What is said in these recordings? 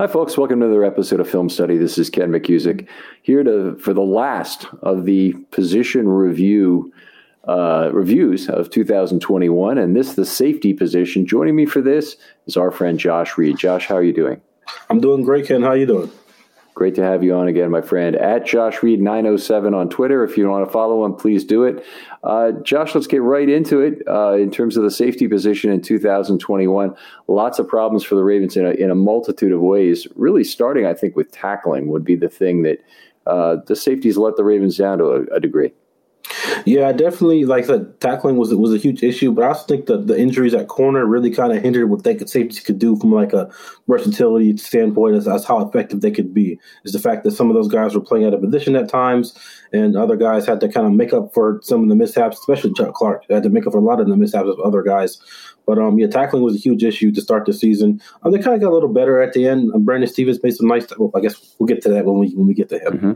Hi, folks. Welcome to another episode of Film Study. This is Ken McKusick here to for the last of the position review uh, reviews of 2021, and this the safety position. Joining me for this is our friend Josh Reed. Josh, how are you doing? I'm doing great, Ken. How are you doing? Great to have you on again, my friend. At Josh Reed 907 on Twitter. If you want to follow him, please do it. Uh, Josh, let's get right into it. Uh, in terms of the safety position in 2021, lots of problems for the Ravens in a, in a multitude of ways. Really, starting, I think, with tackling would be the thing that uh, the safeties let the Ravens down to a, a degree. Yeah, definitely. Like the tackling was was a huge issue, but I also think that the injuries at corner really kind of hindered what they could safety could do from like a versatility standpoint as, as how effective they could be. Is the fact that some of those guys were playing out of position at times, and other guys had to kind of make up for some of the mishaps, especially Chuck Clark had to make up for a lot of the mishaps of other guys. But um, yeah, tackling was a huge issue to start the season. Um, they kind of got a little better at the end. Um, Brandon Stephens made some nice. Well, I guess we'll get to that when we when we get to him. Mm-hmm.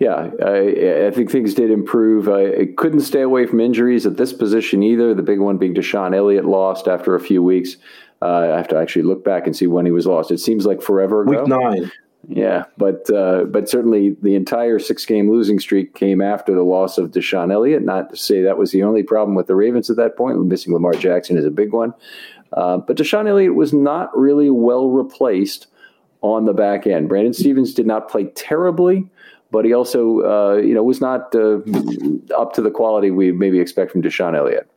Yeah, I, I, think things did improve. I, couldn't stay away from injuries at this position either. The big one being DeShon Elliott lost after a few weeks. Uh, I have to actually look back and see when he was lost. It seems like forever ago. Week nine. Yeah, but uh, but certainly the entire six game losing streak came after the loss of DeShon Elliott. Not to say that was the only problem with the Ravens at that point. Missing Lamar Jackson is a big one. Uh, but DeShon Elliott was not really well replaced on the back end. Brandon Stephens did not play terribly, but he also, uh, you know, was not uh, up to the quality we maybe expect from DeShon Elliott.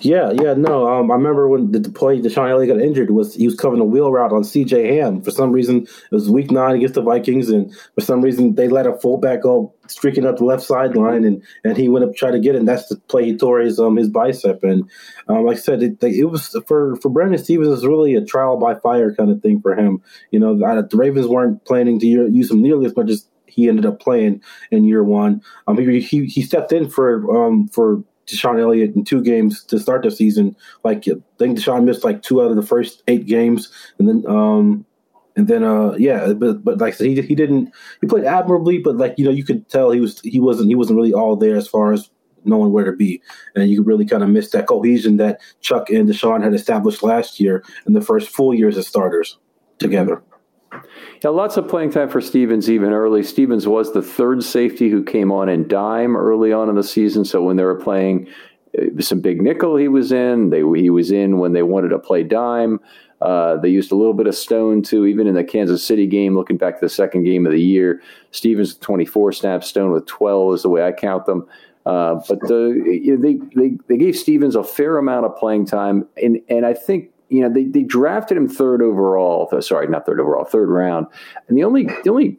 Yeah, yeah, no. Um, I remember when the, the play DeShon Elliott got injured was he was covering a wheel route on C.J. Ham. For some reason, it was Week Nine against the Vikings, and for some reason they let a fullback go streaking up the left sideline, and, and he went up to try to get it. And that's the play he tore his um his bicep. And um, like I said, it, it was for for Brandon Stephens. It was really a trial by fire kind of thing for him. You know, the Ravens weren't planning to use him nearly as much as he ended up playing in year one. Um, he he, he stepped in for um for DeShon Elliott in two games to start the season. Like I think DeShon missed like two out of the first eight games, and then um and then uh yeah, but but like he he didn't he played admirably, but like you know you could tell he was he wasn't he wasn't really all there as far as knowing where to be, and you really kind of miss that cohesion that Chuck and DeShon had established last year in the first full years as starters together. Yeah, lots of playing time for Stephens even early. Stephens was the third safety who came on in dime early on in the season. So when they were playing uh, some big nickel, he was in. They he was in when they wanted to play dime. Uh, they used a little bit of stone too, even in the Kansas City game. Looking back to the second game of the year, Stephens with 24 snaps, Stone with 12 is the way I count them. Uh, but the, they, they they gave Stephens a fair amount of playing time, and and I think you know, they, they drafted him third overall. Sorry, not third overall, third round. And the only the only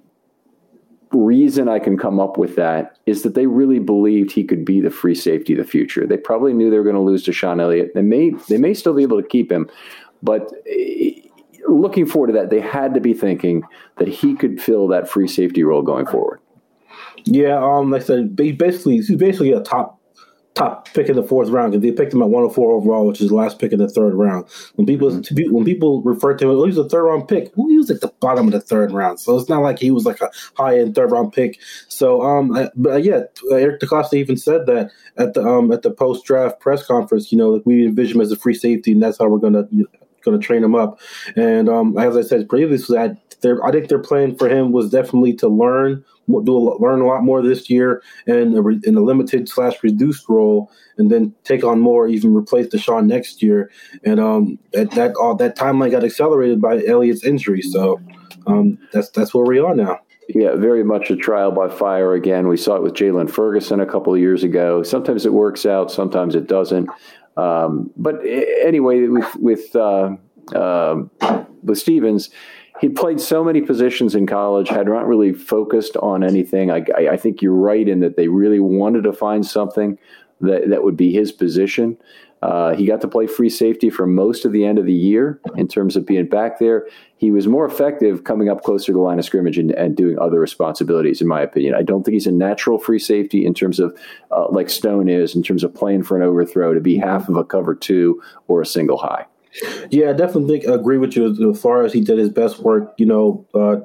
reason I can come up with that is that they really believed he could be the free safety of the future. They probably knew they were going to lose DeShon Elliott. They may they may still be able to keep him, but eh, looking forward to that, they had to be thinking that he could fill that free safety role going forward. Yeah, um, like I said, basically he's basically a top top pick in the fourth round because they picked him at 104 overall, which is the last pick in the third round. When people mm-hmm. when people refer to him, oh, he's a third round pick. Well, he was at the bottom of the third round, so it's not like he was like a high end third round pick. So, um, but yeah, Eric DeCosta even said that at the um at the post draft press conference. You know, like we envision him as a free safety, and that's how we're gonna going to train him up. And um, as I said previously, I, I think their plan for him was definitely to learn do a, learn a lot more this year in a, in a limited slash reduced role, and then take on more, even replace DeShon next year. And um, that that all that timeline got accelerated by Elliott's injury. So um, that's that's where we are now. Yeah, very much a trial by fire again. We saw it with Jaylon Ferguson a couple of years ago. Sometimes it works out, sometimes it doesn't. Um, but anyway, with with uh, uh, with Stephens, he played so many positions in college, had not really focused on anything. I, I, I, think you're right in that they really wanted to find something that, that would be his position. Uh, he got to play free safety for most of the end of the year in terms of being back there. He was more effective coming up closer to the line of scrimmage and, and doing other responsibilities, in my opinion. I don't think he's a natural free safety in terms of, uh, like Stone is, in terms of playing for an overthrow to be half of a cover two or a single high. Yeah, I definitely think, agree with you as far as he did his best work, you know, uh,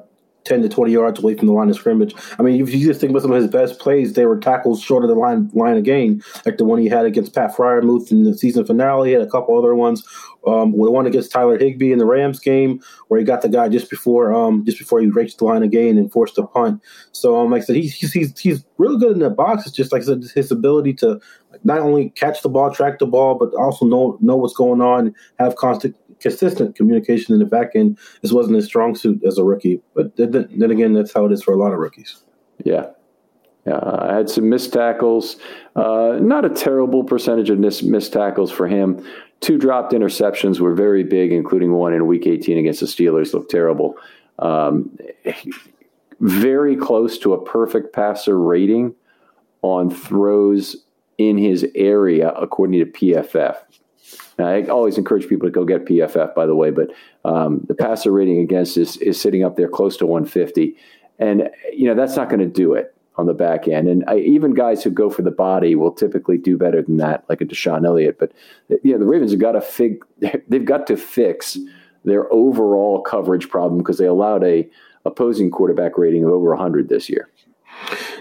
10 to 20 yards away from the line of scrimmage. I mean, if you just think about some of his best plays, they were tackles short of the line line of gain, like the one he had against Pat Freiermuth in the season finale. He had a couple other ones. Um, the one against Tyler Higbee in the Rams game, where he got the guy just before um, just before he reached the line of gain and forced a punt. So, um, like I said, he's he's he's really good in the box. It's just like I said, his ability to not only catch the ball, track the ball, but also know know what's going on, have constant consistent communication in the back end. This wasn't his strong suit as a rookie, but then, then again, that's how it is for a lot of rookies. Yeah. Uh, I had some missed tackles. Uh, not a terrible percentage of missed tackles for him. Two dropped interceptions were very big, including one in Week 18 against the Steelers. Looked terrible. Um, very close to a perfect passer rating on throws in his area, according to PFF. I always encourage people to go get PFF, by the way, but um, the passer rating against is, is sitting up there close to 150. And, you know, that's not going to do it on the back end. And I, even guys who go for the body will typically do better than that, like a DeShon Elliott. But, you know, the Ravens have got to fig, they've got to fix their overall coverage problem because they allowed a opposing quarterback rating of over 100 this year.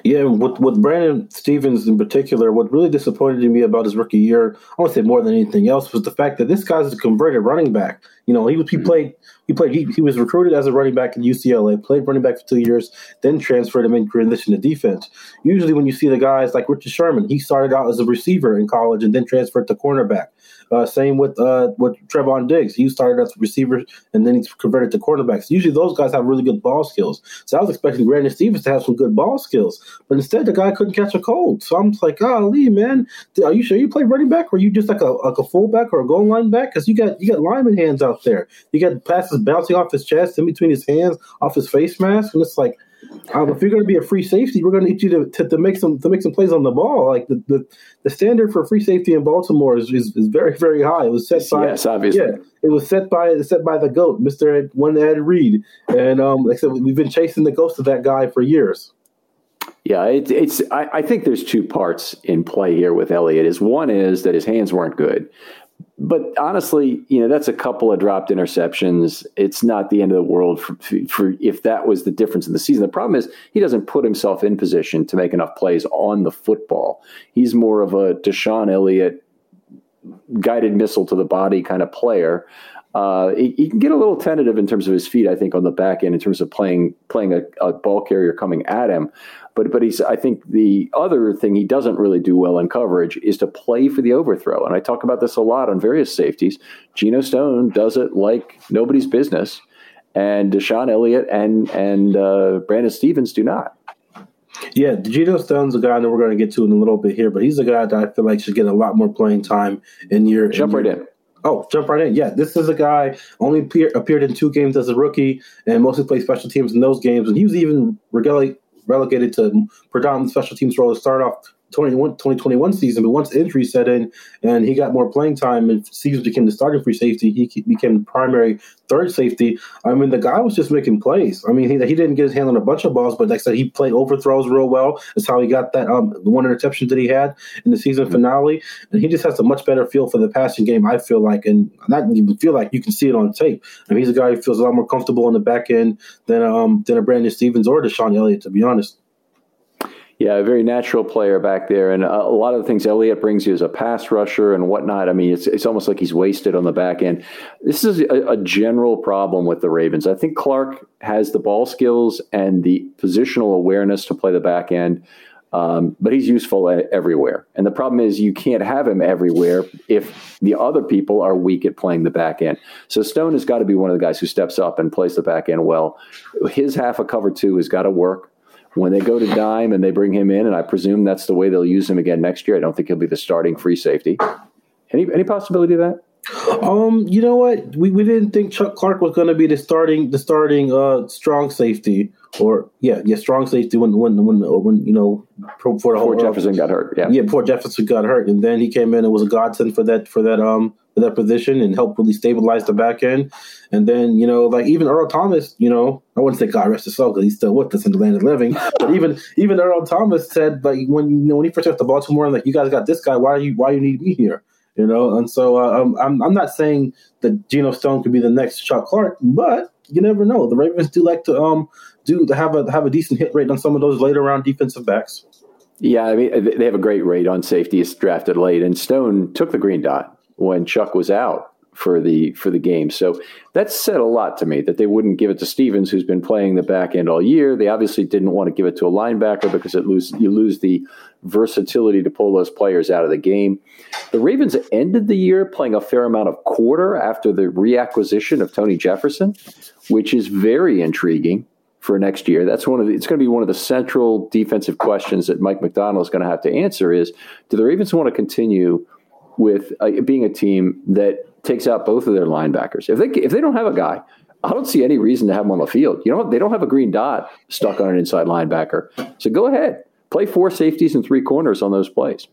Yeah, with with Brandon Stephens in particular, what really disappointed me about his rookie year, I want to say more than anything else, was the fact that this guy's a converted running back. You know, he was he mm-hmm. played he played he, he was recruited as a running back in UCLA, played running back for two years, then transferred him and transitioned to defense. Usually, when you see the guys like Richard Sherman, he started out as a receiver in college and then transferred to cornerback. Uh, same with uh, with Trevon Diggs. He started as a receiver and then he's converted to cornerbacks. Usually, those guys have really good ball skills. So I was expecting Brandon Stephens to have some good ball skills. But instead, the guy couldn't catch a cold. So I'm like, oh, Lee, man, are you sure you play running back, or are you just like a like a fullback or a goal line back? Because you got you got lineman hands out there. You got passes bouncing off his chest, in between his hands, off his face mask, and it's like um, if you're going to be a free safety, we're going to need you to, to, to, make some to make some plays on the ball. Like the, the, the standard for free safety in Baltimore is, is, is, very very high. It was set by yes, obviously. Yeah, it was set by set by the goat, Mister Ed, one Ed Reed, and um, like I said, we've been chasing the ghost of that guy for years. Yeah, it, it's. I, I think there's two parts in play here with Elliott. Is one is that his hands weren't good, but honestly, you know, that's a couple of dropped interceptions. It's not the end of the world for, for, if that was the difference in the season. The problem is he doesn't put himself in position to make enough plays on the football. He's more of a DeShon Elliott guided missile to the body kind of player. Uh, he, he, can get a little tentative in terms of his feet, I think, on the back end in terms of playing playing a, a ball carrier coming at him. But but he's I think the other thing he doesn't really do well in coverage is to play for the overthrow. And I talk about this a lot on various safeties. Geno Stone does it like nobody's business, and DeShon Elliott and and uh, Brandon Stephens do not. Yeah, Geno Stone's a guy that we're going to get to in a little bit here, but he's a guy that I feel like should get a lot more playing time in your jump in right your, in. Oh, jump right in. Yeah, this is a guy only appear, appeared in two games as a rookie and mostly played special teams in those games. And he was even relegated to predominant special teams role to start off 2021 season, but once injury set in and he got more playing time and Stephens became the starting free safety, he became the primary third safety. I mean, the guy was just making plays. I mean, he, he didn't get his hand on a bunch of balls, but like I said, he played overthrows real well. That's how he got that um, one interception that he had in the season mm-hmm. finale. And he just has a much better feel for the passing game, I feel like. And not even feel like you can see it on tape. I mean, he's a guy who feels a lot more comfortable in the back end than, um, than a Brandon Stephens or DeShon Elliott, to be honest. Yeah, a very natural player back there, and a, lot of the things Elliott brings you as a pass rusher and whatnot. I mean, it's it's almost like he's wasted on the back end. This is a, a general problem with the Ravens. I think Clark has the ball skills and the positional awareness to play the back end. Um, but he's useful everywhere. And the problem is you can't have him everywhere if the other people are weak at playing the back end. So Stone has got to be one of the guys who steps up and plays the back end well. His half of cover two has got to work when they go to dime and they bring him in, and I presume that's the way they'll use him again next year. I don't think he'll be the starting free safety. Any any possibility of that? Um, you know what? We, we didn't think Chuck Clark was going to be the starting the starting uh strong safety or yeah yeah strong safety when when when when you know before the whole Jefferson got hurt yeah yeah before Jefferson got hurt and then he came in and was a godsend for that for that um that position and help really stabilize the back end and then you know like even Earl Thomas you know I wouldn't say God rest his soul because he's still with us in the land of living but even even Earl Thomas said like when you know when he first got to Baltimore and like you guys got this guy why are you why you need me here you know. And so uh, um, I'm I'm not saying that Geno Stone could be the next Chuck Clark, but you never know. The Ravens do like to um do to have a have a decent hit rate on some of those later round defensive backs. Yeah, I mean they have a great rate on safeties drafted late, and Stone took the green dot when Chuck was out for the for the game. So that said a lot to me that they wouldn't give it to Stephens, who's been playing the back end all year. They obviously didn't want to give it to a linebacker because it lose you lose the versatility to pull those players out of the game. The Ravens ended the year playing a fair amount of quarter after the reacquisition of Tony Jefferson, which is very intriguing for next year. That's one of the, it's going to be one of the central defensive questions that Mike Macdonald is going to have to answer is do the Ravens want to continue with uh, being a team that takes out both of their linebackers. If they if they don't have a guy, I don't see any reason to have them on the field. You know, they don't have a green dot stuck on an inside linebacker. So go ahead, play four safeties and three corners on those plays.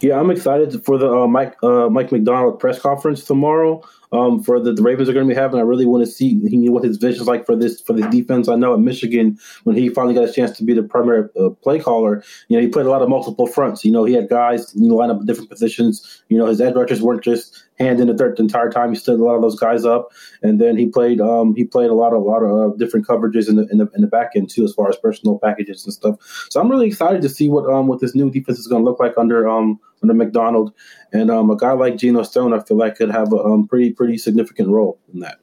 Yeah, I'm excited for the uh, Mike uh, Mike Macdonald press conference tomorrow. Um, for the, the Ravens are going to be having, I really want to see he, what his vision is like for this for this defense. I know at Michigan when he finally got a chance to be the primary uh, play caller, you know he played a lot of multiple fronts. You know he had guys you know line up different positions. You know his edge rushers weren't just hand in the dirt the entire time. He stood a lot of those guys up, and then he played um, he played a lot of a lot of uh, different coverages in the, in the in the back end too, as far as personnel packages and stuff. So I'm really excited to see what um what this new defense is going to look like under um under Macdonald, and um a guy like Geno Stone, I feel like could have a um, pretty pretty significant role in that.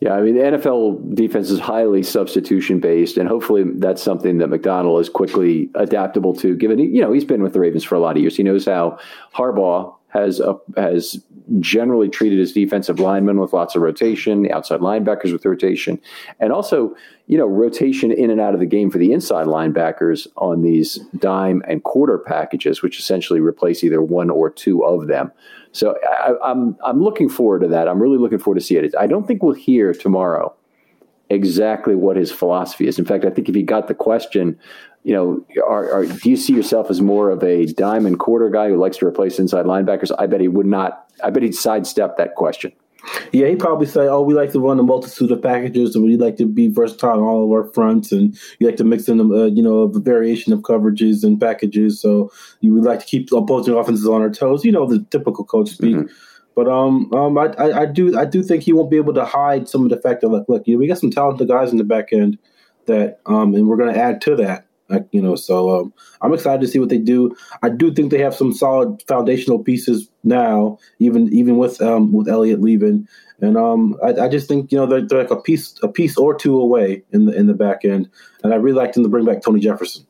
Yeah, I mean the NFL defense is highly substitution based, and hopefully that's something that Macdonald is quickly adaptable to. Given you know he's been with the Ravens for a lot of years, he knows how Harbaugh has a, has generally treated as defensive linemen with lots of rotation, outside linebackers with rotation, and also, you know, rotation in and out of the game for the inside linebackers on these dime and quarter packages, which essentially replace either one or two of them. So I, I'm I'm looking forward to that. I'm really looking forward to see it. I don't think we'll hear tomorrow exactly what his philosophy is. In fact, I think if he got the question, you know, are, are, do you see yourself as more of a diamond quarter guy who likes to replace inside linebackers? I bet he would not. I bet he'd sidestep that question. Yeah, he'd probably say, "Oh, we like to run a multitude of packages, and we like to be versatile on all of our fronts, and you like to mix in, uh, you know, a variation of coverages and packages. So you would like to keep opposing offenses on our toes. You know, the typical coach speak." Mm-hmm. But um, um, I, I, I, do I do think he won't be able to hide some of the fact that like, look, you know, we got some talented guys in the back end that um, and we're going to add to that. Like, you know, so um, I'm excited to see what they do. I do think they have some solid foundational pieces now, even even with um, with Elliott leaving, and um, I, I, just think you know they're, they're, like a piece a piece or two away in the in the back end, and I really like them to bring back Tony Jefferson.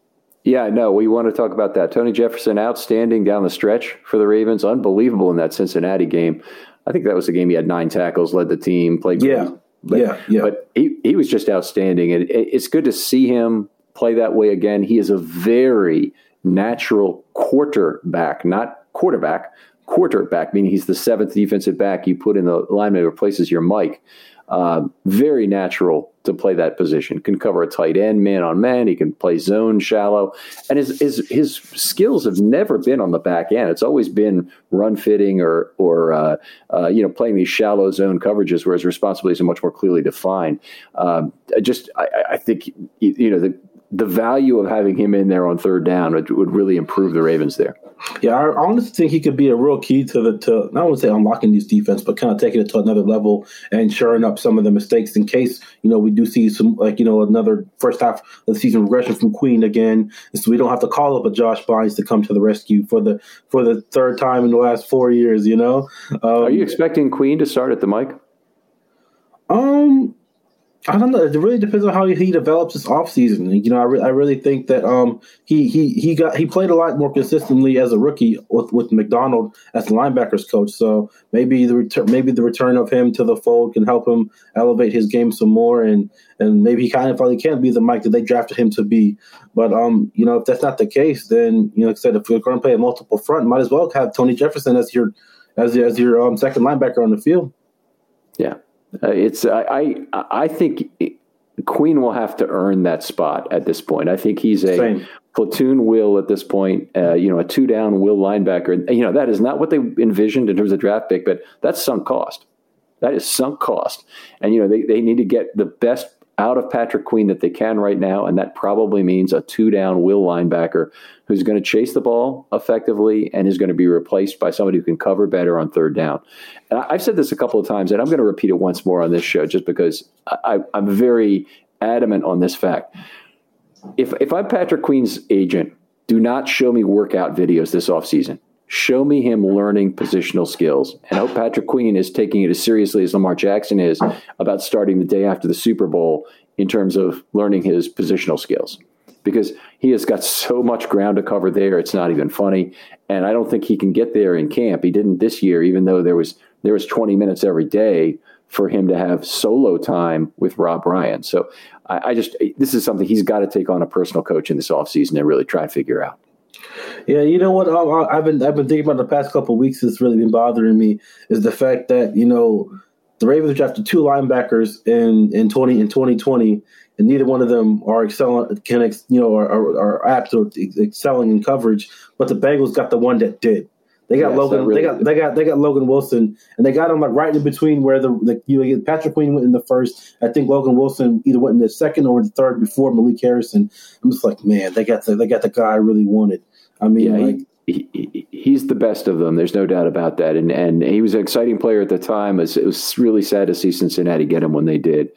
Yeah, no, we want to talk about that. Tony Jefferson, outstanding down the stretch for the Ravens, unbelievable in that Cincinnati game. I think that was the game he had nine tackles, led the team, played. Yeah, but, yeah, yeah. But he, he was just outstanding, and it's good to see him play that way again. He is a very natural quarterback, not quarterback, quarterback, meaning he's the seventh defensive back you put in the lineman replaces your Mike. Uh, very natural to play that position. Can cover a tight end, man on man. He can play zone shallow, and his his his skills have never been on the back end. It's always been run fitting or or uh, uh, you know playing these shallow zone coverages where his responsibilities are much more clearly defined. Um, just I, I think you know the the value of having him in there on third down would, would really improve the Ravens there. Yeah, I honestly think he could be a real key to the to not want to say unlocking these defense, but kind of taking it to another level and shoring up some of the mistakes in case you know we do see some like you know another first half of the season regression from Queen again, so we don't have to call up a Josh Bynes to come to the rescue for the for the third time in the last four years. You know, um, are you expecting Queen to start at the mic? Um, I don't know. It really depends on how he develops his offseason. You know, I, re- I really think that um, he he he got he played a lot more consistently as a rookie with, with Macdonald as the linebackers coach. So maybe the return maybe the return of him to the fold can help him elevate his game some more, and and maybe he kind of finally can be the Mike that they drafted him to be. But um, you know, if that's not the case, then you know, like I said, if you're going to play a multiple front, might as well have Tony Jefferson as your as as your um, second linebacker on the field. Yeah, uh, it's I, I I think Queen will have to earn that spot at this point. I think he's a Same. platoon will at this point. Uh, you know, a two down will linebacker. You know, that is not what they envisioned in terms of draft pick, but that's sunk cost. That is sunk cost. And you know, they, they need to get the best out of Patrick Queen that they can right now, and that probably means a two down will linebacker who's going to chase the ball effectively and is going to be replaced by somebody who can cover better on third down. And I've said this a couple of times, and I'm going to repeat it once more on this show just because I, I'm very adamant on this fact. If, if I'm Patrick Queen's agent, do not show me workout videos this offseason. Show me him learning positional skills. And I hope Patrick Queen is taking it as seriously as Lamar Jackson is about starting the day after the Super Bowl in terms of learning his positional skills. Because he has got so much ground to cover there, it's not even funny. And I don't think he can get there in camp. He didn't this year, even though there was there was 20 minutes every day for him to have solo time with Rob Ryan. So I, I just this is something he's got to take on a personal coach in this offseason and really try to figure out. Yeah, you know what? I've been I've been thinking about the past couple weeks. That's really been bothering me is the fact that you know the Ravens drafted two linebackers in in twenty in twenty twenty, and neither one of them are excelling can ex, you know are, are, are apt or excelling in coverage. But the Bengals got the one that did. They got Logan. Really they got they got they got Logan Wilson, and they got him like right in between where the, the you know Patrick Queen went in the first. I think Logan Wilson either went in the second or the third before Malik Harrison. I'm just like, man, they got the, they got the guy I really wanted. I mean, yeah, like. He, he, he's the best of them. There's no doubt about that. And and he was an exciting player at the time. It was, it was really sad to see Cincinnati get him when they did.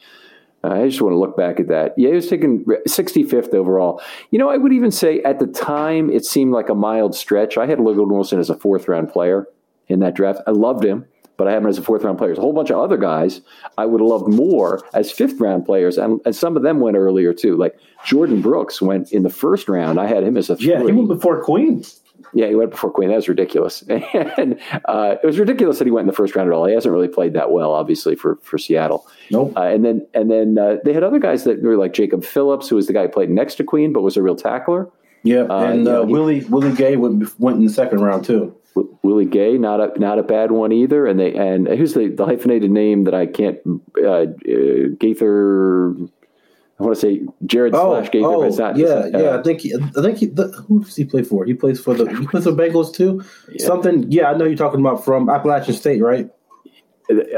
Uh, I just want to look back at that. Yeah, he was taken 65th overall. You know, I would even say at the time it seemed like a mild stretch. I had Logan Wilson as a fourth round player in that draft. I loved him but I have him as a fourth round player. a whole bunch of other guys I would have loved more as fifth round players, and, and some of them went earlier too. Like Jordyn Brooks went in the first round. I had him as a three. yeah. He went before Queen. Yeah, he went before Queen. That was ridiculous, and uh, it was ridiculous that he went in the first round at all. He hasn't really played that well, obviously, for for Seattle. Nope. Uh, and then and then uh, they had other guys that were like Jacob Phillips, who was the guy who played next to Queen, but was a real tackler. Yeah, Uh, and you know, uh, he- Willie Willie Gay went, went in the second round too. Willie Gay, not a not a bad one either. And they and who's the, the hyphenated name that I can't uh, uh, Gaither. I want to say Jared slash Gaither, but it's not. Oh, yeah, it's not, uh, yeah. I think he, I think he, the, who does he play for? He plays for the he plays for Bengals too. Something. Yeah, I know you're talking about from Appalachian State, right?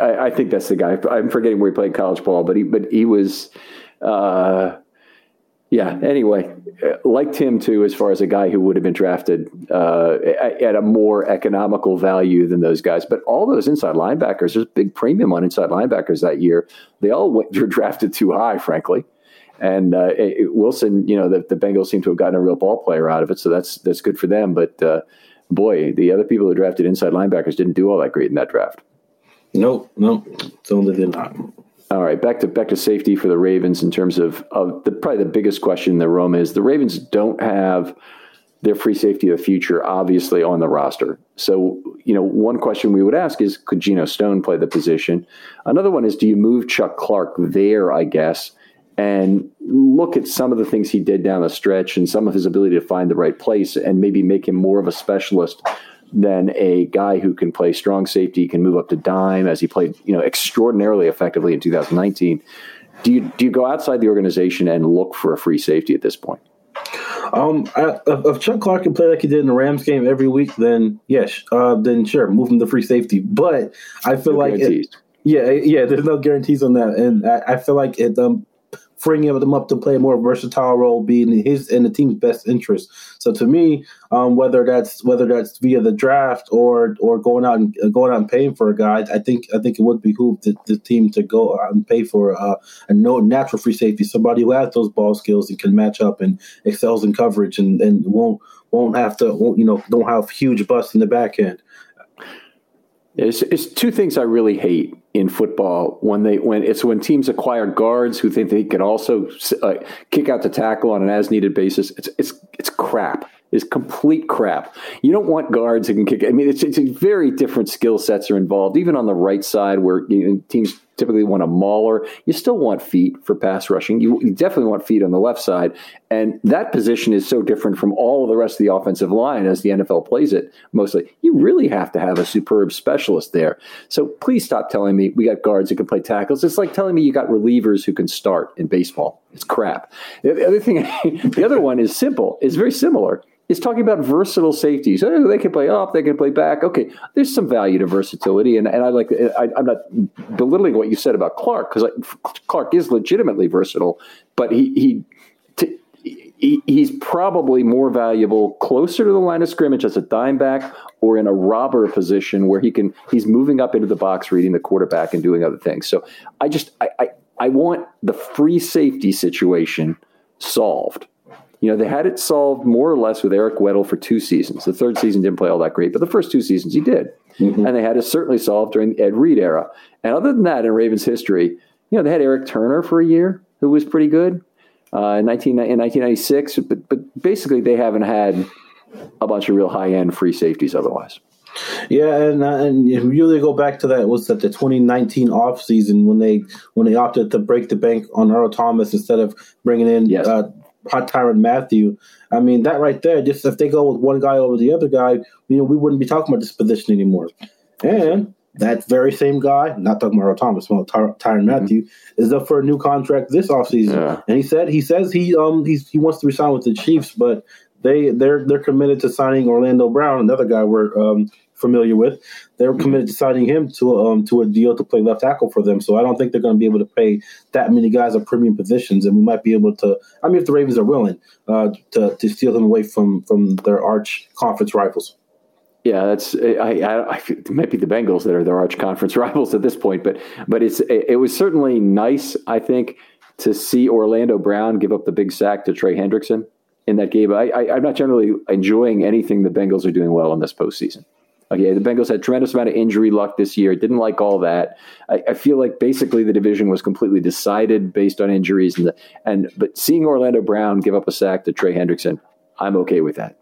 I, I think that's the guy. I'm forgetting where he played college ball, but he but he was, uh, yeah. Anyway, uh, liked him too as far as a guy who would have been drafted uh, at, a more economical value than those guys. But all those inside linebackers, there's a big premium on inside linebackers that year. They all were drafted too high, frankly. And uh, it- Wilson, you know, the, the Bengals seem to have gotten a real ball player out of it, so that's that's good for them. But uh, boy, the other people who drafted inside linebackers didn't do all that great in that draft. Nope. So they did not. All right, back to back to safety for the Ravens in terms of of the probably the biggest question in the room is the Ravens don't have their free safety of the future obviously on the roster. So, you know, one question we would ask is could Geno Stone play the position? Another one is do you move Chuck Clark there, I guess, and look at some of the things he did down the stretch and some of his ability to find the right place and maybe make him more of a specialist than a guy who can play strong safety, can move up to dime as he played, you know, extraordinarily effectively in 2019. Do you do you go outside the organization and look for a free safety at this point? Um, I, if, Chuck Clark can play like he did in the Rams game every week, then yes, uh, then sure, move him to free safety. But I feel No like, it, yeah, yeah, there's no guarantees on that, and I, I feel like it, um, freeing them up to play a more versatile role, being in his in the team's best interest. So to me, um, whether that's whether that's via the draft or or going out and uh, going out and paying for a guy, I think I think it would behoove the, the team to go out and pay for uh, a no natural free safety, somebody who has those ball skills and can match up and excels in coverage and, and won't won't have to won't, you know don't have huge busts in the back end. It's, it's two things I really hate in football when they when it's when teams acquire guards who think they can also uh, kick out the tackle on an as needed basis. It's it's it's crap. It's complete crap. You don't want guards who can kick. I mean, it's it's very different skill sets are involved. Even on the right side, where you know, teams typically want a mauler, you still want feet for pass rushing. You, you definitely want feet on the left side, and that position is so different from all of the rest of the offensive line as the NFL plays it. Mostly, you really have to have a superb specialist there. So please stop telling me we got guards who can play tackles. It's like telling me you got relievers who can start in baseball. It's crap. The the other thing, the other one is simple. It's very similar is talking about versatile safeties. Oh, they can play up, they can play back. Okay, there's some value to versatility, and, and I like. I, I'm not belittling what you said about Clark because Clark is legitimately versatile, but he he. T- he, he's probably more valuable closer to the line of scrimmage as a dime back or in a robber position where he can he's moving up into the box reading the quarterback and doing other things so i just i i, I want the free safety situation solved you know, they had it solved more or less with Eric Weddle for two seasons. The third season didn't play all that great, but the first two seasons he did. Mm-hmm. And they had it certainly solved during the Ed Reed era. And other than that, in Ravens history, you know, they had Eric Turner for a year, who was pretty good uh, in, 19, in 1996. But, but basically, they haven't had a bunch of real high end free safeties otherwise. Yeah, and uh, and you really go back to that was that the 2019 offseason when they when they opted to break the bank on Earl Thomas instead of bringing in Yes. uh, Tyrann Mathieu. I mean, that right there, just if they go with one guy over the other guy, you know, we wouldn't be talking about this position anymore. And that very same guy, not talking about Earl Thomas, well, Ty- Tyrann Mathieu, is up for a new contract this offseason. Yeah. And he said he says he um he's, he wants to resign with the Chiefs, but they they're they're committed to signing Orlando Brown, another guy we're um, familiar with. They're committed to signing him to a, um to a deal to play left tackle for them. So I don't think they're going to be able to pay that many guys at premium positions, and we might be able to. I mean, if the Ravens are willing uh, to to steal him away from from their arch conference rivals. Yeah, that's I, I, I. It might be the Bengals that are their arch conference rivals at this point, but but it's it, it was certainly nice, I think, to see Orlando Brown give up the big sack to Trey Hendrickson in that game. I, I, I'm not generally enjoying anything the Bengals are doing well in this postseason. Okay, the Bengals had tremendous amount of injury luck this year. Didn't like all that. I, I feel like basically the division was completely decided based on injuries, and the and but seeing Orlando Brown give up a sack to Trey Hendrickson, I'm okay with that.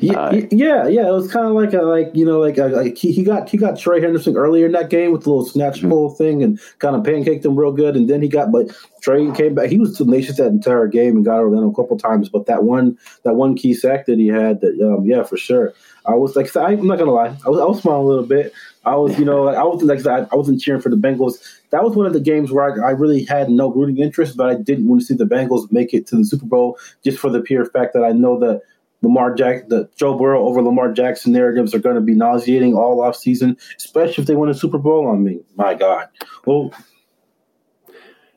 Yeah, uh, yeah, yeah. It was kind of like a like you know like, a, like he, he got he got Trey Henderson earlier in that game with the little snatch mm-hmm. pull thing and kind of pancaked him real good, and then he got but Trey came back. He was tenacious that entire game and got Orlando a couple times, but that one that one key sack that he had, that um, yeah, for sure. I was like, I'm not gonna lie, I was I was smiling a little bit. I was, you know, I wasn't like I wasn't cheering for the Bengals. That was one of the games where I, I, really had no rooting interest, but I didn't want to see the Bengals make it to the Super Bowl just for the pure fact that I know that Lamar Jack, the Joe Burrow over Lamar Jackson narratives are going to be nauseating all off season, especially if they win a Super Bowl. I mean, my God. Well,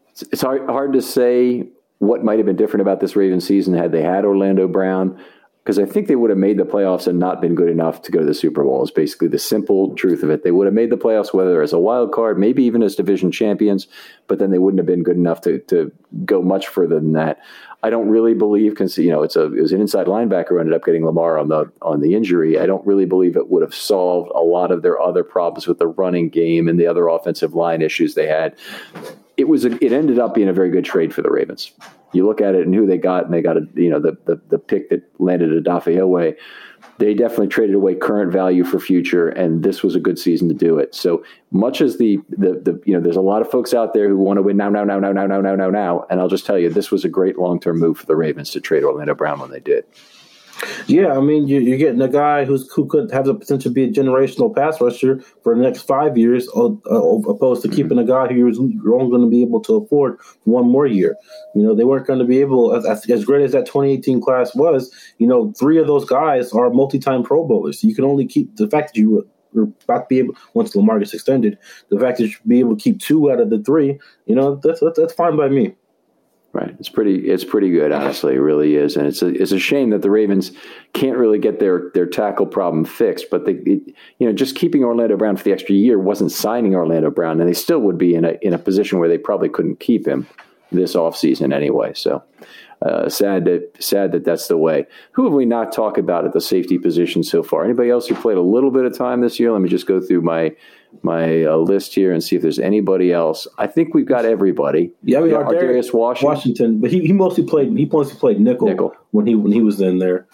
it's, it's hard hard to say what might have been different about this Ravens season had they had Orlando Brown because I think they would have made the playoffs and not been good enough to go to the Super Bowl. Is basically the simple truth of it. They would have made the playoffs whether as a wild card, maybe even as division champions, but then they wouldn't have been good enough to to go much further than that. I don't really believe because you know it's a it was an inside linebacker who ended up getting Lamar on the on the injury. I don't really believe it would have solved a lot of their other problems with the running game and the other offensive line issues they had. It was a, it ended up being a very good trade for the Ravens you look at it and who they got, and they got a you know the the, the pick that landed at Odafe Oweh. They definitely traded away current value for future, and this was a good season to do it. So much as the the, the you know, there's a lot of folks out there who want to win now, now, now, now, now, now, now, now, now, and I'll just tell you, this was a great long term move for the Ravens to trade Orlando Brown when they did. Yeah, I mean, you, are getting a guy who's who could have the potential to be a generational pass rusher for the next five years, uh, opposed to mm-hmm. keeping a guy who is only going to be able to afford one more year. You know, they weren't going to be able, as, as great as that 2018 class was. You know, three of those guys are multi-time Pro Bowlers. You can only keep the fact that you were about to be able once Lamar gets extended, the fact that you be able to keep two out of the three. You know, that's that's fine by me. Right. It's pretty. It's pretty good, honestly. It really is, and it's a it's a shame that the Ravens can't really get their their tackle problem fixed. But they, it, you know, just keeping Orlando Brown for the extra year wasn't signing Orlando Brown, and they still would be in a in a position where they probably couldn't keep him this offseason anyway. So uh, sad that sad that that's the way. Who have we not talked about at the safety position so far? Anybody else who played a little bit of time this year? Let me just go through my my uh, list here and see if there's anybody else. I think we've got everybody. Yeah, we got Darius Washington. Washington, but he, he mostly played he mostly played nickel, nickel when he when he was in there.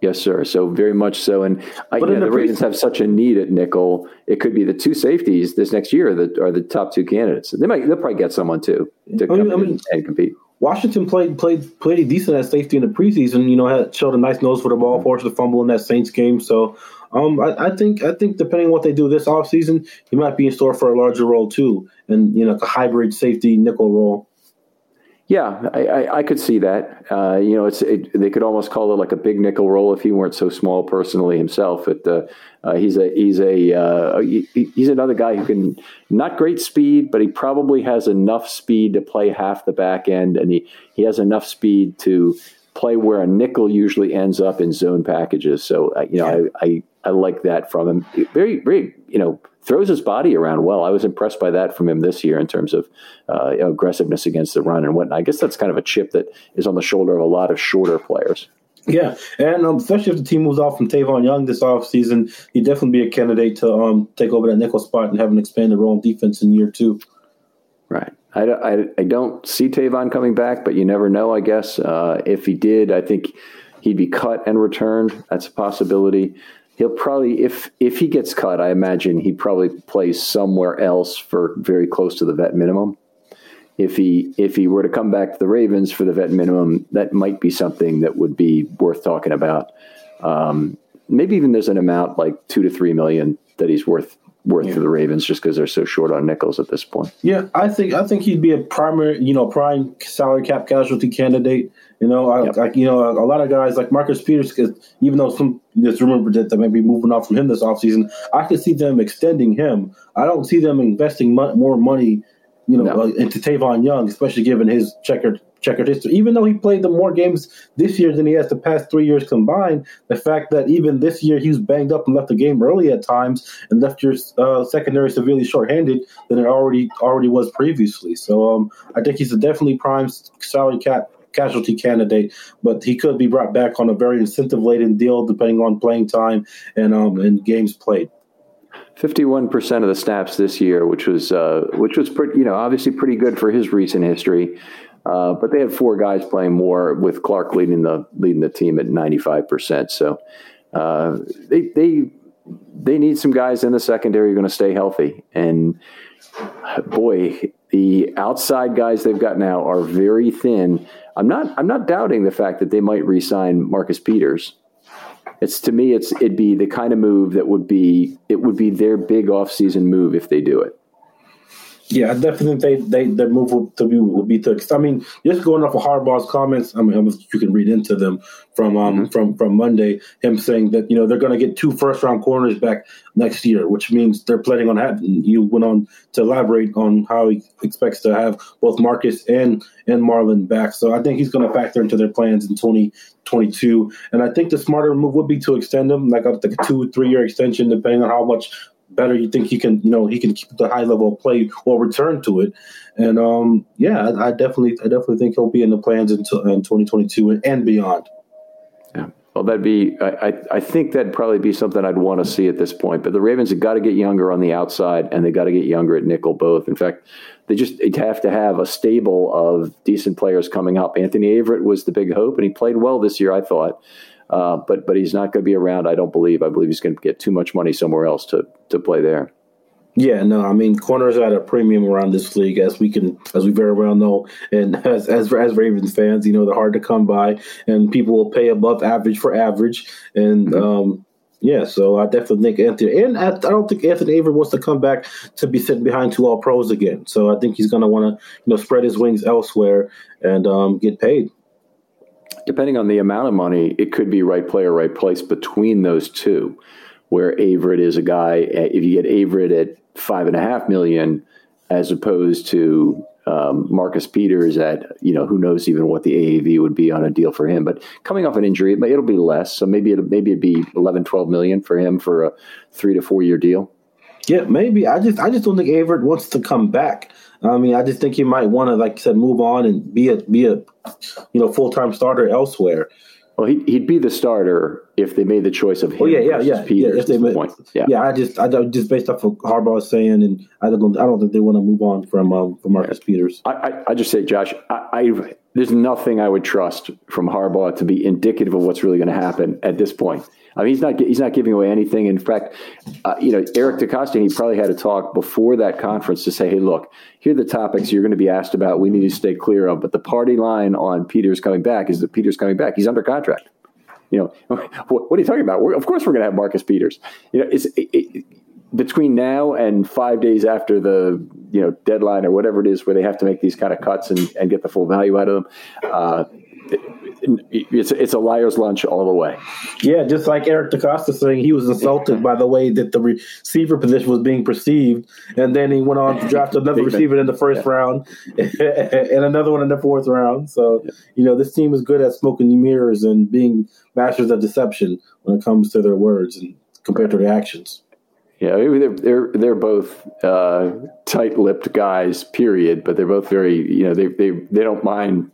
Yes, sir. So very much so, and I, you know, the, the Ravens have such a need at nickel. It could be the two safeties this next year that are the top two candidates. They might they'll probably get someone too to I mean, come I mean, and compete. Washington played played pretty decent at safety in the preseason. You know, had showed a nice nose for the ball, forced a fumble in that Saints game. So, um, I, I, think I think depending on what they do this offseason, he might be in store for a larger role too, and you know, a hybrid safety nickel role. Yeah, I, I, I, could see that. Uh, you know, it's it, they could almost call it like a big nickel role if he weren't so small personally himself. But uh, uh, he's a he's a uh, he, he's another guy who can not great speed, but he probably has enough speed to play half the back end, and he he has enough speed to play where a nickel usually ends up in zone packages. So uh, you know, yeah. I, I I like that from him. Very very you know throws his body around well. I was impressed by that from him this year in terms of uh, aggressiveness against the run and whatnot. I guess that's kind of a chip that is on the shoulder of a lot of shorter players. Yeah, and um, especially if the team moves off from Tavon Young this offseason, he'd definitely be a candidate to um, take over that nickel spot and have an expanded role in defense in year two. Right. I, I, I don't see Tavon coming back, but you never know, I guess. Uh, if he did, I think he'd be cut and returned. That's a possibility he'll probably if if he gets cut, I imagine he probably plays somewhere else for very close to the vet minimum. If he if he were to come back to the Ravens for the vet minimum, that might be something that would be worth talking about. Um, maybe even there's an amount like two to three million that he's worth worth yeah. for the Ravens just because they're so short on nickels at this point. Yeah, I think I think he'd be a primary, you know, prime salary cap casualty candidate. You know, I, yep. like you know, a, lot of guys like Marcus Peters, even though some there's rumor that they may be moving off from him this offseason, I could see them extending him. I don't see them investing more money, you know, no. uh, into Tavon Young, especially given his checkered checkered history. Even though he played the more games this year than he has the past three years combined, the fact that even this year he was banged up and left the game early at times and left your uh, secondary severely shorthanded than it already already was previously. So um, I think he's a definitely prime salary cap casualty candidate, but he could be brought back on a very incentive laden deal depending on playing time and um, and games played. Fifty-one percent of the snaps this year, which was uh, which was pretty, you know, obviously pretty good for his recent history. Uh, but they had four guys playing more with Clark leading the leading the team at 95%. So uh, they they they need some guys in the secondary who are going to stay healthy. And boy, the outside guys they've got now are very thin. I'm not I'm not doubting the fact that they might re-sign Marcus Peters. It's to me, it's it'd be the kind of move that would be it would be their big offseason move if they do it. Yeah, I definitely think they, they their move will, to be will be to. I mean, just going off of Harbaugh's comments, I mean, you can read into them from um mm-hmm. from from Monday. Him saying that you know they're going to get two first round corners back next year, which means they're planning on having. You went on to elaborate on how he expects to have both Marcus and and Marlon back. So I think he's going to factor into their plans in twenty twenty two. And I think the smarter move would be to extend them, like like a two three year extension, depending on how much better you think he can, you know, he can keep the high level of play or return to it. And um, yeah, I, I, definitely, I definitely think he'll be in the plans until in 2022 and, and beyond. Yeah. Well, that'd be, I, I think that'd probably be something I'd want to see at this point. But the Ravens have got to get younger on the outside and they got to get younger at nickel both. In fact, they just have to have a stable of decent players coming up. Anthony Averett was the big hope, and he played well this year, I thought. Uh, but but he's not going to be around. I don't believe. I believe he's going to get too much money somewhere else to to play there. Yeah, no, I mean corners are at a premium around this league, as we can, as we very well know, and as as as Ravens fans, you know they're hard to come by, and people will pay above average for average, and mm-hmm. um, yeah, so I definitely think Anthony, and I, don't think Anthony Averett wants to come back to be sitting behind two All Pros again. So I think he's going to want to, you know, spread his wings elsewhere and um, get paid depending on the amount of money, it could be right player, right place between those two. Where Averett is a guy, eh, if you get Averett at five and a half million, as opposed to um, Marcus Peters at you know who knows even what the AAV would be on a deal for him. But coming off an injury, it'll be less. So maybe it maybe it'd be 11, 12 million for him for a three to four year deal. Yeah, maybe. I just I just don't think Averett wants to come back. I mean, I just think he might want to, like you said, move on and be a be a you know full time starter elsewhere. Well, he, he'd be the starter if they made the choice of him. Oh yeah, yeah, yeah. Peters yeah, if they made, point. yeah, yeah. I just, I just based off of Harbaugh's saying, and I don't, I don't think they want to move on from um, from Marcus yeah. Peters. I, I, I, just say, Josh, I, I, there's nothing I would trust from Harbaugh to be indicative of what's really going to happen at this point. I mean, he's not he's not giving away anything. In fact, uh, you know, Eric DeCosta, he probably had a talk before that conference to say, "Hey, look, here are the topics you're going to be asked about. We need to stay clear of." But the party line on Peters coming back is that Peters coming back. He's under contract. You know, what, what are you talking about? We're, of course, we're going to have Marcus Peters. You know, it's it, it, between now and five days after the you know deadline or whatever it is, where they have to make these kind of cuts and, and get the full value out of them. Uh, it's it's a liar's lunch all the way. Yeah, just like Eric DeCosta saying he was insulted by the way that the receiver position was being perceived, and then he went on to draft another receiver in the first yeah. round and another one in the fourth round. So yeah. you know this team is good at smoking mirrors and being masters of deception when it comes to their words and compared to their actions. Yeah, they're they're they're both uh, tight-lipped guys. Period. But they're both very you know they they they don't mind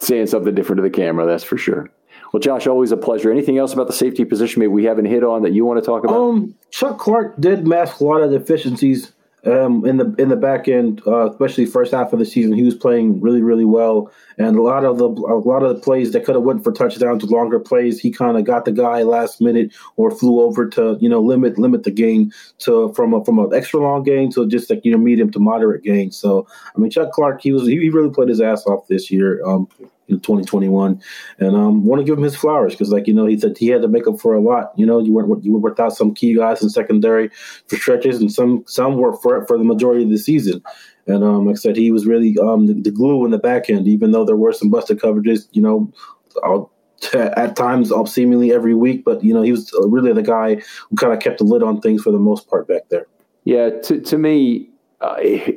saying something different to the camera, that's for sure. Well, Josh, always a pleasure. Anything else about the safety position maybe we haven't hit on that you want to talk about? Um, Chuck Clark did mask a lot of deficiencies um, in the in the back end, uh, especially first half of the season. He was playing really, really well, and a lot of the a lot of the plays that could have went for touchdowns, longer plays, he kind of got the guy last minute or flew over to you know limit limit the game to from a, from an extra long game to just like you know medium to moderate gain. So I mean, Chuck Clark, he was he really played his ass off this year. Um, in 2021, and um, want to give him his flowers because, like you know, he said he had to make up for a lot. You know, you weren't you were without some key guys in secondary for stretches, and some some were for for the majority of the season. And um, like I said, he was really um, the, the, glue in the back end, even though there were some busted coverages. You know, at times seemingly every week, but you know, he was really the guy who kind of kept the lid on things for the most part back there. Yeah, to to me. Uh,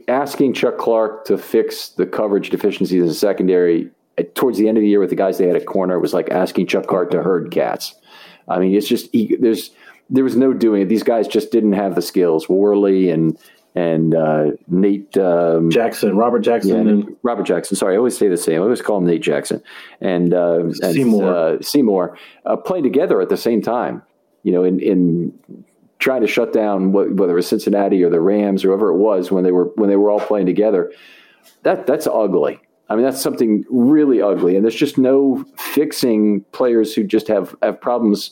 asking Chuck Clark to fix the coverage deficiencies in secondary towards the end of the year with the guys they had at corner, it was like asking Chuck Clark to herd cats. I mean, it's just he, there's there was no doing it. These guys just didn't have the skills. Worley and and uh, Nate um, Jackson, Robert Jackson, yeah, and Robert Jackson. Sorry, I always say the same. I always call him Nate Jackson and, uh, and Seymour. Uh, Seymour uh, playing together at the same time. You know, in, in trying to shut down whether it was Cincinnati or the Rams or whoever it was when they were when they were all playing together. That that's ugly I mean, that's something really ugly. And there's just no fixing players who just have, have problems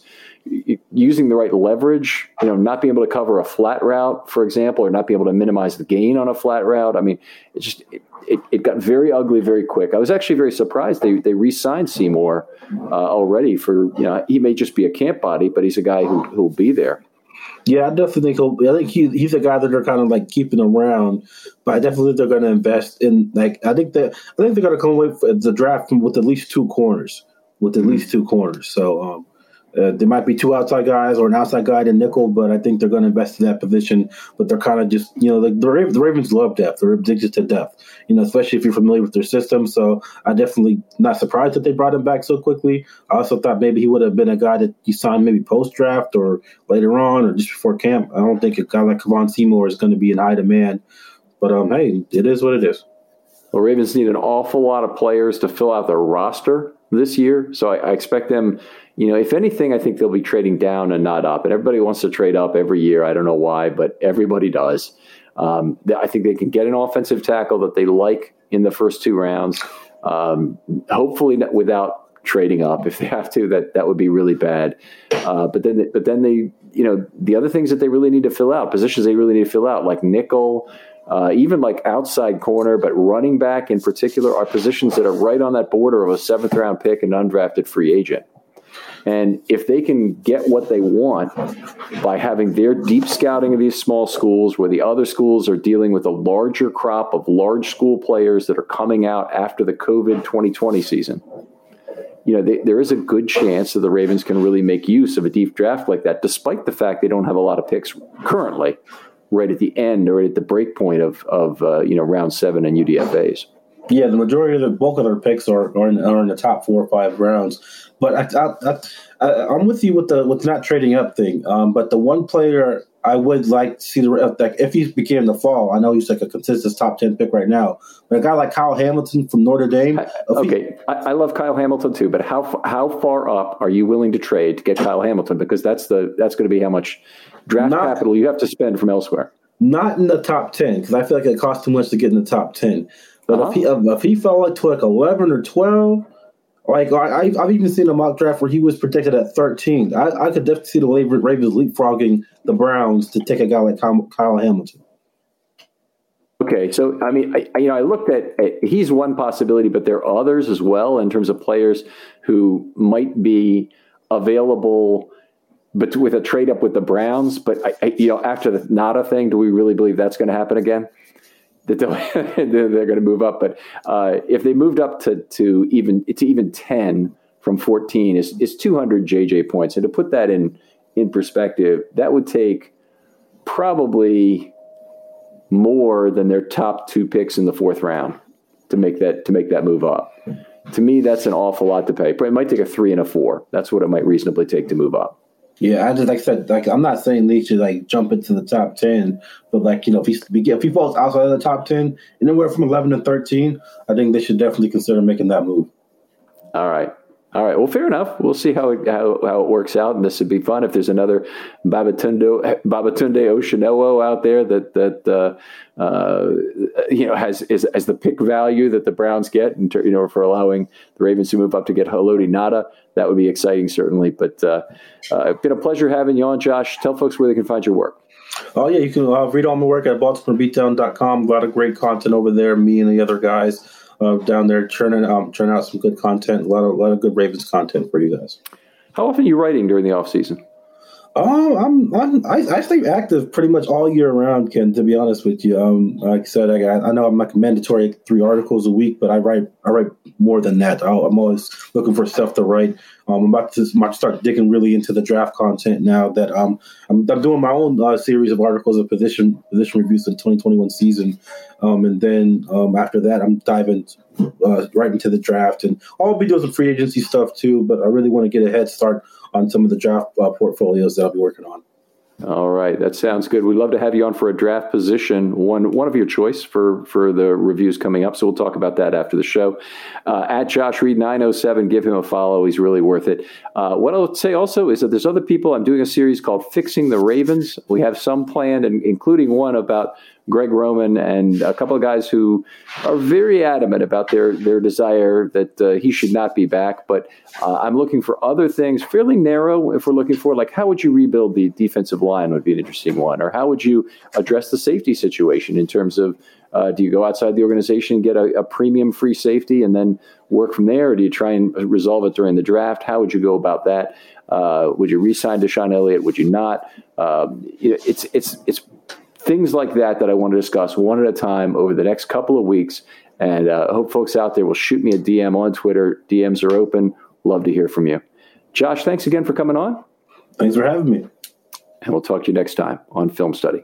using the right leverage, you know, not being able to cover a flat route, for example, or not being able to minimize the gain on a flat route. I mean, it just it, it, got very ugly very quick. I was actually very surprised they they re-signed Seymour uh, already for you know he may just be a camp body, but he's a guy who who'll be there. Yeah, I definitely think he'll. I think he, he's a guy that they're kind of like keeping around, but I definitely think they're going to invest in. Like, I think that I think they're going to come away with the draft with at least two corners, with at mm-hmm. least two corners. So, um, uh, there might be two outside guys or an outside guy to nickel, but I think they're going to invest in that position. But they're kind of just, you know, the, the, the Ravens love depth. They're addicted to depth, you know, especially if you're familiar with their system. So I definitely not surprised that they brought him back so quickly. I also thought maybe he would have been a guy that you signed maybe post draft or later on or just before camp. I don't think a guy like Kevon Seymour is going to be an high demand. But um, hey, it is what it is. Well, Ravens need an awful lot of players to fill out their roster this year. So I, I expect them you know, if anything, I think they'll be trading down and not up. And everybody wants to trade up every year. I don't know why, but everybody does. Um, I think they can get an offensive tackle that they like in the first two rounds. Um, hopefully, without trading up. If they have to, that that would be really bad. Uh, but then, but then they, you know, the other things that they really need to fill out, positions they really need to fill out, like nickel. Uh, even like outside corner, but running back in particular, are positions that are right on that border of a seventh round pick and undrafted free agent. And if they can get what they want by having their deep scouting of these small schools, where the other schools are dealing with a larger crop of large school players that are coming out after the COVID 2020 season, you know, they, there is a good chance that the Ravens can really make use of a deep draft like that, despite the fact they don't have a lot of picks currently, right at the end or at the break point of, of uh, you know, round seven and UDFAs. Yeah, the majority of the bulk of their picks are are in, are in the top four or five rounds. But I, I, I, am with you with the with not trading up thing. Um, but the one player I would like to see the like if he became the fall. I know he's like a consistent top ten pick right now. But a guy like Kyle Hamilton from Notre Dame. okay, he, I, I, love Kyle Hamilton too. But how how far up are you willing to trade to get Kyle Hamilton? Because that's the that's going to be how much draft not, capital you have to spend from elsewhere. Not in the top ten because I feel like it costs too much to get in the top ten. But uh-huh. if he if he fell like to like eleven or twelve, like I, have even seen a mock draft where he was predicted at 13. I, I could definitely see the Ravens leapfrogging the Browns to take a guy like Kyle Hamilton. Okay, so I mean, I, you know, I looked at, at he's one possibility, but there are others as well in terms of players who might be available, but with a trade up with the Browns. But I, I, you know, after the Ngata thing, do we really believe that's going to happen again? That they're, they're going to move up. But uh, if they moved up to to even to even ten from fourteen is is two hundred JJ points. And to put that in in perspective, that would take probably more than their top two picks in the fourth round to make that to make that move up. To me, that's an awful lot to pay. But It might take a three and a four. That's what it might reasonably take to move up. Yeah, I just like I said, like I'm not saying they should like jump into the top ten, but like you know, if he if he falls outside of the top ten, anywhere from eleven to thirteen, I think they should definitely consider making that move. All right. All right. Well, fair enough. We'll see how it, how, how it works out, and this would be fun if there's another Babatunde Babatunde Oshinowo out there that that uh, uh, you know has is as the pick value that the Browns get, ter- you know, for allowing the Ravens to move up to get Haloti Ngata. That would be exciting, certainly. But uh, uh, it's been a pleasure having you on, Josh. Tell folks where they can find your work. Oh yeah, you can uh, read all my work at BaltimoreBeatdown.com. A lot of great content over there. Me and the other guys uh, down there churning um, churning out some good content. A lot of a lot of good Ravens content for you guys. How often are you writing during the off season? Oh, I'm, I'm I, I stay active pretty much all year round, Ken. To be honest with you, um, like I said, I, I know I'm like mandatory three articles a week, but I write I write more than that. I, am always looking for stuff to write. Um, I'm about to, about to start digging really into the draft content now that um, I'm, I'm doing my own uh, series of articles of position position reviews for the 2021 season, um, and then um, after that, I'm diving uh, right into the draft, and I'll be doing some free agency stuff too. But I really want to get a head start on some of the draft uh, portfolios that I'll be working on. All right, that sounds good. We'd love to have you on for a draft position, one one of your choice for for the reviews coming up. So we'll talk about that after the show. Uh, at Josh Reed nine oh seven, give him a follow. He's really worth it. Uh, what I'll say also is that there's other people. I'm doing a series called Fixing the Ravens. We have some planned, and including one about Greg Roman and a couple of guys who are very adamant about their their desire that uh, he should not be back. But uh, I'm looking for other things, fairly narrow. If we're looking for like how would you rebuild the defensive line would be an interesting one, or how would you address the safety situation in terms of uh, do you go outside the organization and get a, a, premium free safety and then work from there, or do you try and resolve it during the draft? How would you go about that? Uh, would you re-sign DeShon Elliott? Would you not? Um, it's it's it's things like that that I want to discuss one at a time over the next couple of weeks. And uh, I hope folks out there will shoot me a DM on Twitter. DMs are open. Love to hear from you. Josh, thanks again for coming on. Thanks for having me. And we'll talk to you next time on Film Study.